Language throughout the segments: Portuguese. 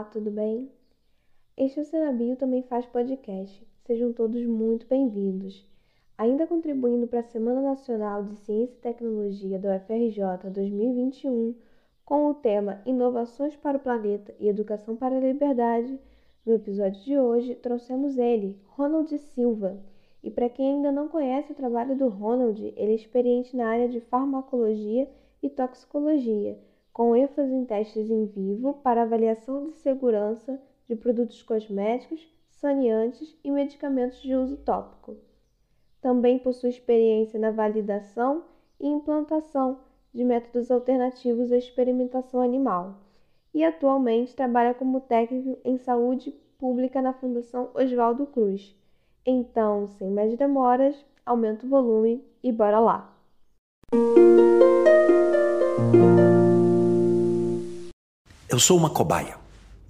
Olá, tudo bem? Este é o Senabio também faz podcast. Sejam todos muito bem-vindos. Ainda contribuindo para a Semana Nacional de Ciência e Tecnologia do UFRJ 2021, com o tema Inovações para o Planeta e Educação para a Liberdade, no episódio de hoje trouxemos ele, Ronald Silva. E para quem ainda não conhece o trabalho do Ronald, ele é experiente na área de farmacologia e toxicologia com ênfase em testes em vivo para avaliação de segurança de produtos cosméticos, saneantes e medicamentos de uso tópico. Também possui experiência na validação e implantação de métodos alternativos à experimentação animal e atualmente trabalha como técnico em saúde pública na Fundação Oswaldo Cruz. Então, sem mais demoras, aumenta o volume e bora lá! Sou uma cobaia.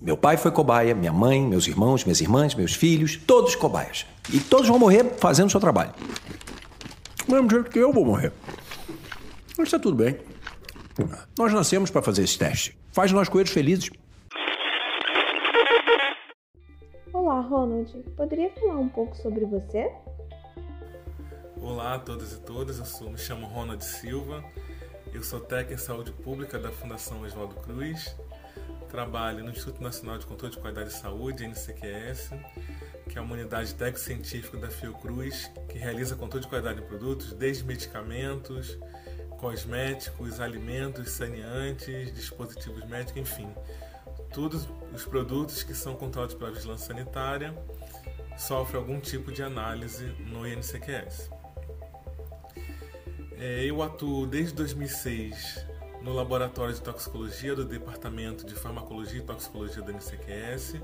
Meu pai foi cobaia, minha mãe, meus irmãos, minhas irmãs, meus filhos, todos cobaias. E todos vão morrer fazendo o seu trabalho. Do mesmo jeito que eu vou morrer. Mas está tudo bem. Nós nascemos para fazer esse teste. Faz nós coelhos felizes. Olá, Ronald. Poderia falar um pouco sobre você? Olá a todos e todas. Eu sou, me chamo Ronald Silva. Eu sou técnico em saúde pública da Fundação Oswaldo Cruz trabalho no Instituto Nacional de Controle de Qualidade de Saúde, NCQS, que é uma unidade técnico-científica da Fiocruz, que realiza controle de qualidade de produtos, desde medicamentos, cosméticos, alimentos, saneantes, dispositivos médicos, enfim. Todos os produtos que são controlados pela vigilância sanitária sofrem algum tipo de análise no INCQS. É, eu atuo desde 2006 no Laboratório de Toxicologia do Departamento de Farmacologia e Toxicologia da NCQS,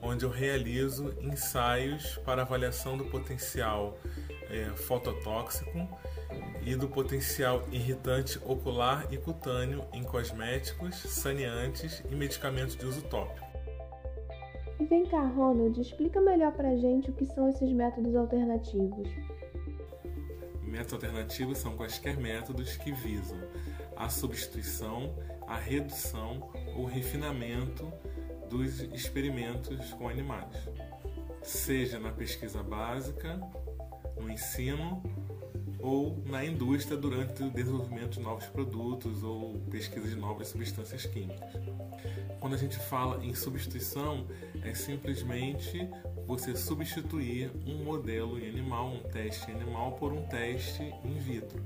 onde eu realizo ensaios para avaliação do potencial é, fototóxico e do potencial irritante ocular e cutâneo em cosméticos, saneantes e medicamentos de uso tópico. E vem cá, Ronald, explica melhor pra gente o que são esses métodos alternativos. Métodos alternativos são quaisquer métodos que visam a substituição, a redução ou refinamento dos experimentos com animais, seja na pesquisa básica, no ensino ou na indústria durante o desenvolvimento de novos produtos ou pesquisa de novas substâncias químicas. Quando a gente fala em substituição, é simplesmente você substituir um modelo em animal, um teste em animal, por um teste in vitro.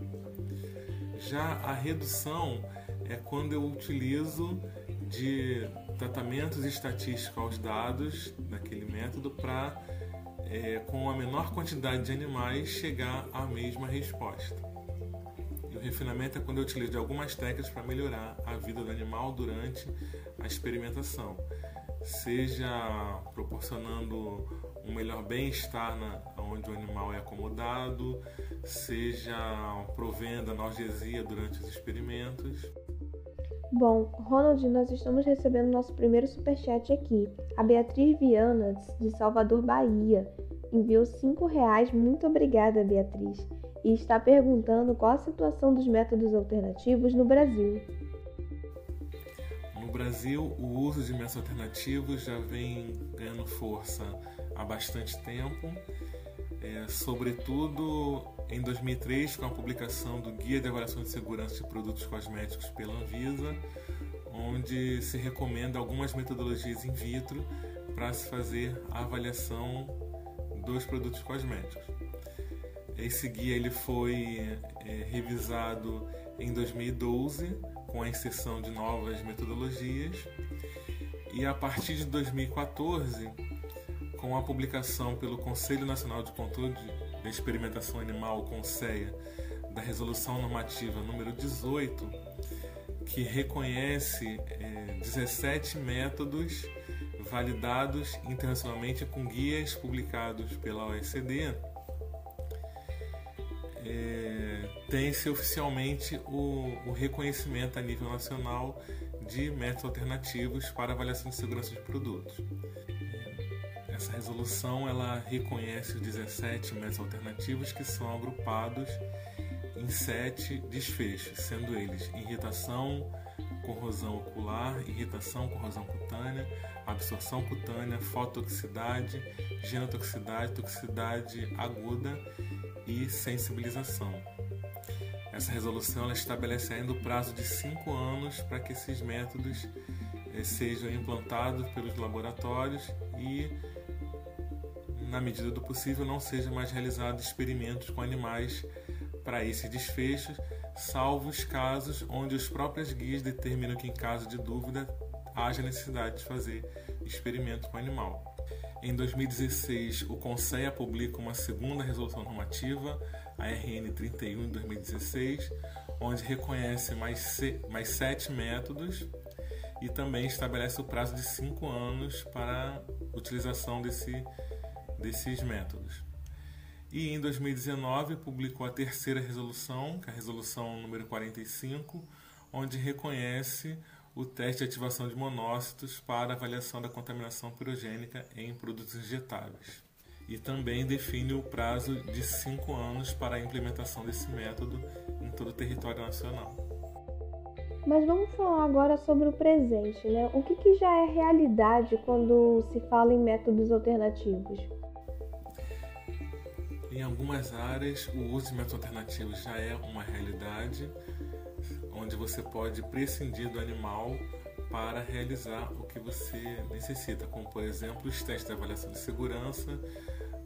Já a redução é quando eu utilizo de tratamentos estatísticos aos dados daquele método para, é, com a menor quantidade de animais, chegar à mesma resposta. E o refinamento é quando eu utilizo de algumas técnicas para melhorar a vida do animal durante a experimentação, seja proporcionando um melhor bem-estar onde o animal é acomodado, seja provendo analgesia durante os experimentos. Bom, Ronald, nós estamos recebendo nosso primeiro superchat aqui. A Beatriz Viana, de Salvador, Bahia, enviou cinco reais. Muito obrigada, Beatriz. E está perguntando qual a situação dos métodos alternativos no Brasil. No Brasil, o uso de métodos alternativos já vem ganhando força há bastante tempo, é, sobretudo em 2003 com a publicação do Guia de Avaliação de Segurança de Produtos Cosméticos pela Anvisa, onde se recomenda algumas metodologias in vitro para se fazer a avaliação dos produtos cosméticos. Esse guia ele foi é, revisado em 2012 com a inserção de novas metodologias e a partir de 2014 com a publicação pelo Conselho Nacional de Controle da Experimentação Animal, CONSEA, da Resolução Normativa número 18, que reconhece é, 17 métodos validados internacionalmente com guias publicados pela OECD, é, tem-se oficialmente o, o reconhecimento a nível nacional de métodos alternativos para avaliação de segurança de produtos. Essa resolução ela reconhece os 17 métodos alternativos que são agrupados em sete desfechos, sendo eles irritação, corrosão ocular, irritação, corrosão cutânea absorção cutânea, fototoxicidade, genotoxicidade, toxicidade aguda e sensibilização. Essa resolução estabelece ainda o prazo de cinco anos para que esses métodos eh, sejam implantados pelos laboratórios e, na medida do possível, não sejam mais realizados experimentos com animais para esses desfechos, salvo os casos onde os próprios guias determinam que, em caso de dúvida, haja necessidade de fazer experimento com animal. Em 2016, o Conselho publica uma segunda resolução normativa, a RN 31 de 2016, onde reconhece mais, mais sete métodos e também estabelece o prazo de cinco anos para utilização desse, desses métodos. E em 2019 publicou a terceira resolução, que é a resolução número 45, onde reconhece o teste de ativação de monócitos para avaliação da contaminação pirogênica em produtos injetáveis. E também define o prazo de cinco anos para a implementação desse método em todo o território nacional. Mas vamos falar agora sobre o presente, né? O que, que já é realidade quando se fala em métodos alternativos? Em algumas áreas, o uso de métodos alternativos já é uma realidade, onde você pode prescindir do animal para realizar o que você necessita, como por exemplo os testes de avaliação de segurança,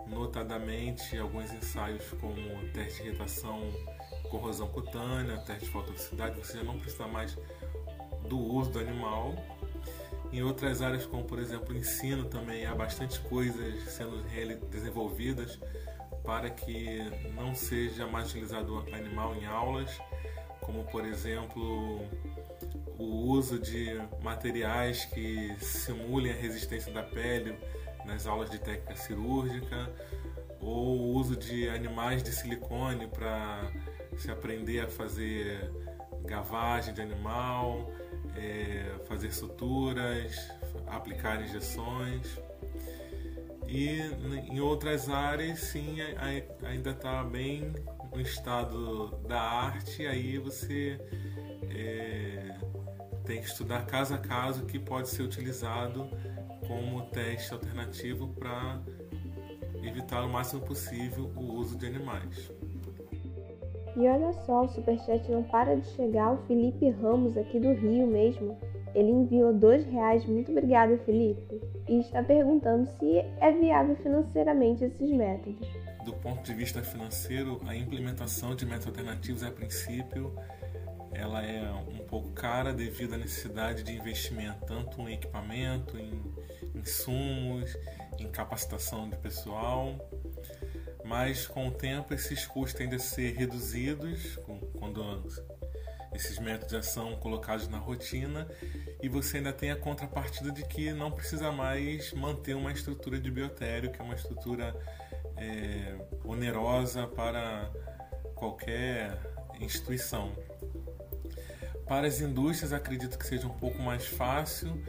notadamente alguns ensaios como teste de irritação, corrosão cutânea, teste de fototoxicidade, você já não precisa mais do uso do animal. Em outras áreas, como por exemplo ensino, também há bastante coisas sendo desenvolvidas para que não seja mais utilizado animal em aulas, como por exemplo o uso de materiais que simulem a resistência da pele nas aulas de técnica cirúrgica, ou o uso de animais de silicone para se aprender a fazer gavagem de animal, é, fazer suturas, aplicar injeções. E em outras áreas, sim, ainda está bem no estado da arte, aí você é, tem que estudar caso a caso que pode ser utilizado como teste alternativo para evitar o máximo possível o uso de animais. E olha só, o Superchat não para de chegar, o Felipe Ramos aqui do Rio mesmo. Ele enviou dois reais, muito obrigada Felipe, e está perguntando se é viável financeiramente esses métodos. Do ponto de vista financeiro, a implementação de métodos alternativos, a princípio, ela é um pouco cara devido à necessidade de investimento tanto em equipamento, em insumos, em capacitação de pessoal, mas com o tempo esses custos tendem a ser reduzidos quando esses métodos já são colocados na rotina e você ainda tem a contrapartida de que não precisa mais manter uma estrutura de biotério, que é uma estrutura é, onerosa para qualquer instituição. Para as indústrias, acredito que seja um pouco mais fácil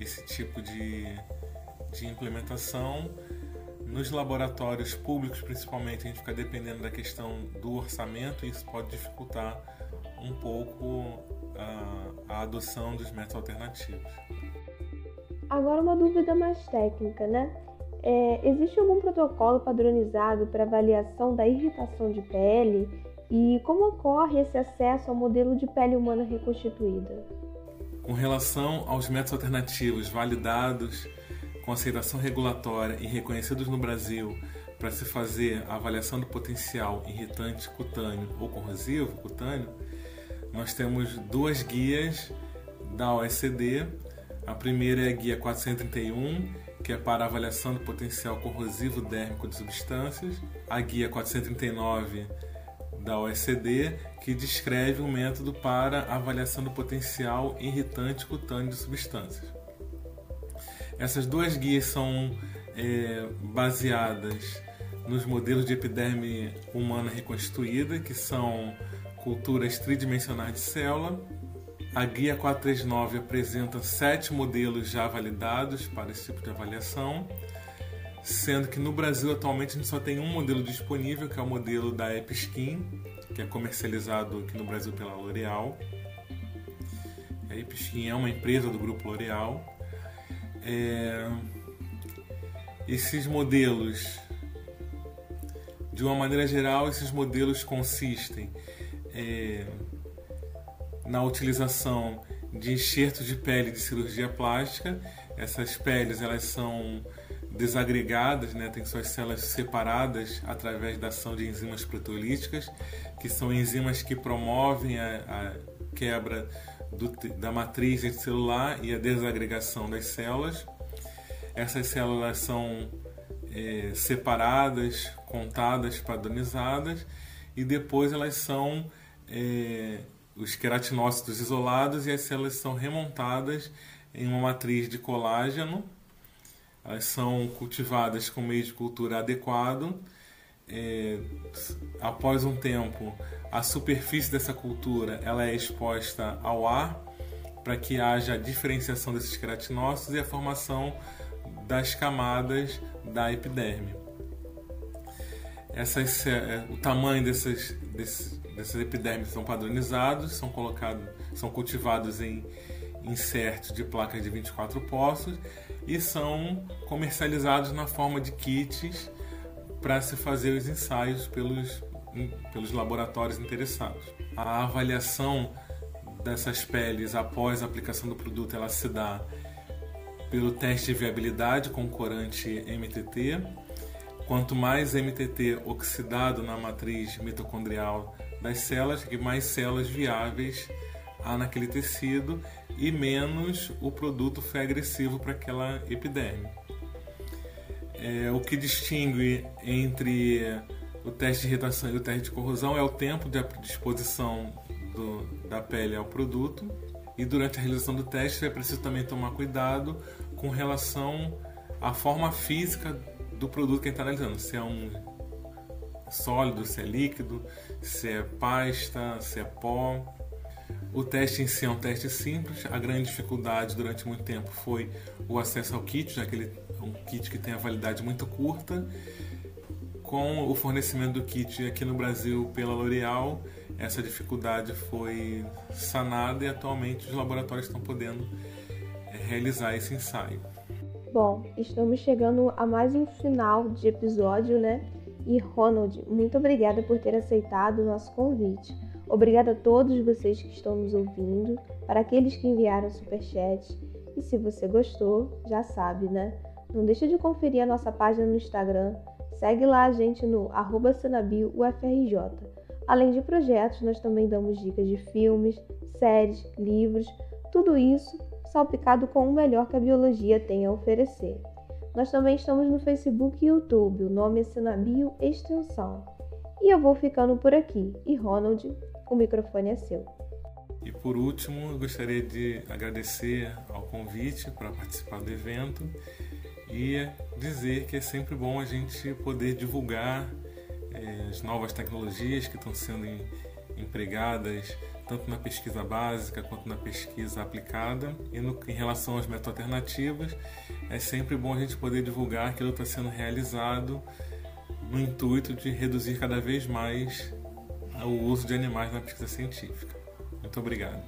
esse tipo de, de implementação. Nos laboratórios públicos, principalmente, a gente fica dependendo da questão do orçamento e isso pode dificultar um pouco a, adoção dos métodos alternativos. Agora, uma dúvida mais técnica, né? É, existe algum protocolo padronizado para avaliação da irritação de pele e como ocorre esse acesso ao modelo de pele humana reconstituída? Com relação aos métodos alternativos validados com aceitação regulatória e reconhecidos no Brasil para se fazer a avaliação do potencial irritante cutâneo ou corrosivo cutâneo, nós temos duas guias da OECD. A primeira é a guia 431, que é para avaliação do potencial corrosivo dérmico de substâncias. A guia 439 da OECD, que descreve um método para avaliação do potencial irritante cutâneo de substâncias. Essas duas guias são é, baseadas nos modelos de epiderme humana reconstituída, que são culturas tridimensionais de célula. A guia 439 apresenta sete modelos já validados para esse tipo de avaliação, sendo que no Brasil atualmente a gente só tem um modelo disponível, que é o modelo da EpiSkin, que é comercializado aqui no Brasil pela L'Oréal. A EpiSkin é uma empresa do grupo L'Oréal. É, esses modelos, de uma maneira geral, esses modelos consistem é, na utilização de enxertos de pele de cirurgia plástica. Essas peles elas são desagregadas, né, tem suas células separadas através da ação de enzimas proteolíticas, que são enzimas que promovem a, a quebra do, da matriz celular e a desagregação das células. Essas células são é, separadas, contadas, padronizadas e depois elas são é, os queratinócitos isolados e as células são remontadas em uma matriz de colágeno elas são cultivadas com meio de cultura adequado. É, após um tempo, a superfície dessa cultura ela é exposta ao ar para que haja a diferenciação desses queratinócitos e a formação das camadas da epiderme. Essas, é, o tamanho dessas, desses, dessas epidermes são padronizados, são colocados, são cultivados em insertos de placas de 24 poços e são comercializados na forma de kits para se fazer os ensaios pelos, pelos laboratórios interessados. A avaliação dessas peles após a aplicação do produto ela se dá pelo teste de viabilidade com corante MTT. Quanto mais MTT oxidado na matriz mitocondrial das células, mais células viáveis há naquele tecido e menos o produto foi agressivo para aquela epiderme. É, o que distingue entre o teste de irritação e o teste de corrosão é o tempo de exposição do, da pele ao produto. E durante a realização do teste é preciso também tomar cuidado com relação à forma física do produto que está analisando. Se é um sólido, se é líquido, se é pasta, se é pó. O teste em si é um teste simples. A grande dificuldade durante muito tempo foi o acesso ao kit, já que ele é um kit que tem a validade muito curta. Com o fornecimento do kit aqui no Brasil pela L'Oréal, essa dificuldade foi sanada e atualmente os laboratórios estão podendo é, realizar esse ensaio. Bom, estamos chegando a mais um final de episódio, né? E Ronald, muito obrigada por ter aceitado o nosso convite. Obrigada a todos vocês que estão nos ouvindo, para aqueles que enviaram superchat. E se você gostou, já sabe, né? Não deixa de conferir a nossa página no Instagram. Segue lá a gente no arroba Além de projetos, nós também damos dicas de filmes, séries, livros, tudo isso salpicado com o melhor que a biologia tem a oferecer. Nós também estamos no Facebook e YouTube, o nome é Senabio Extensão. E eu vou ficando por aqui. E Ronald, o microfone é seu. E por último, eu gostaria de agradecer ao convite para participar do evento e dizer que é sempre bom a gente poder divulgar é, as novas tecnologias que estão sendo empregadas tanto na pesquisa básica quanto na pesquisa aplicada. E no, em relação às meta-alternativas, é sempre bom a gente poder divulgar aquilo que está sendo realizado no intuito de reduzir cada vez mais o uso de animais na pesquisa científica. Muito obrigado.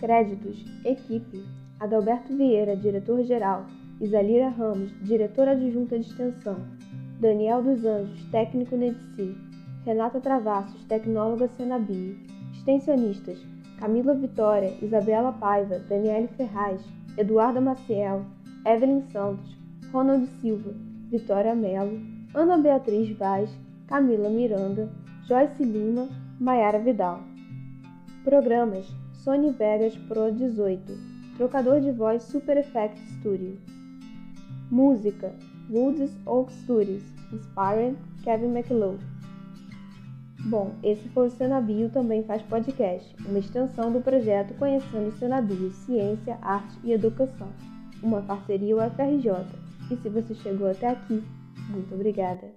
Créditos: Equipe: Adalberto Vieira, diretor-geral, Isalira Ramos, diretora adjunta de extensão, Daniel dos Anjos, técnico NEDC, Renata Travassos, tecnóloga Senabio, extensionistas: Camila Vitória, Isabela Paiva, Daniele Ferraz, Eduarda Maciel, Evelyn Santos, Ronald Silva, Vitória Melo, Ana Beatriz Vaz, Camila Miranda, Joyce Lima, Maiara Vidal. Programas Sony Vegas Pro 18, trocador de voz Super Effects Studio. Música Woods Oak Studios, Inspired Kevin McLeod. Bom, esse foi o Senabio Também Faz Podcast, uma extensão do projeto Conhecendo o Senabio Ciência, Arte e Educação, uma parceria UFRJ. E se você chegou até aqui, muito obrigada!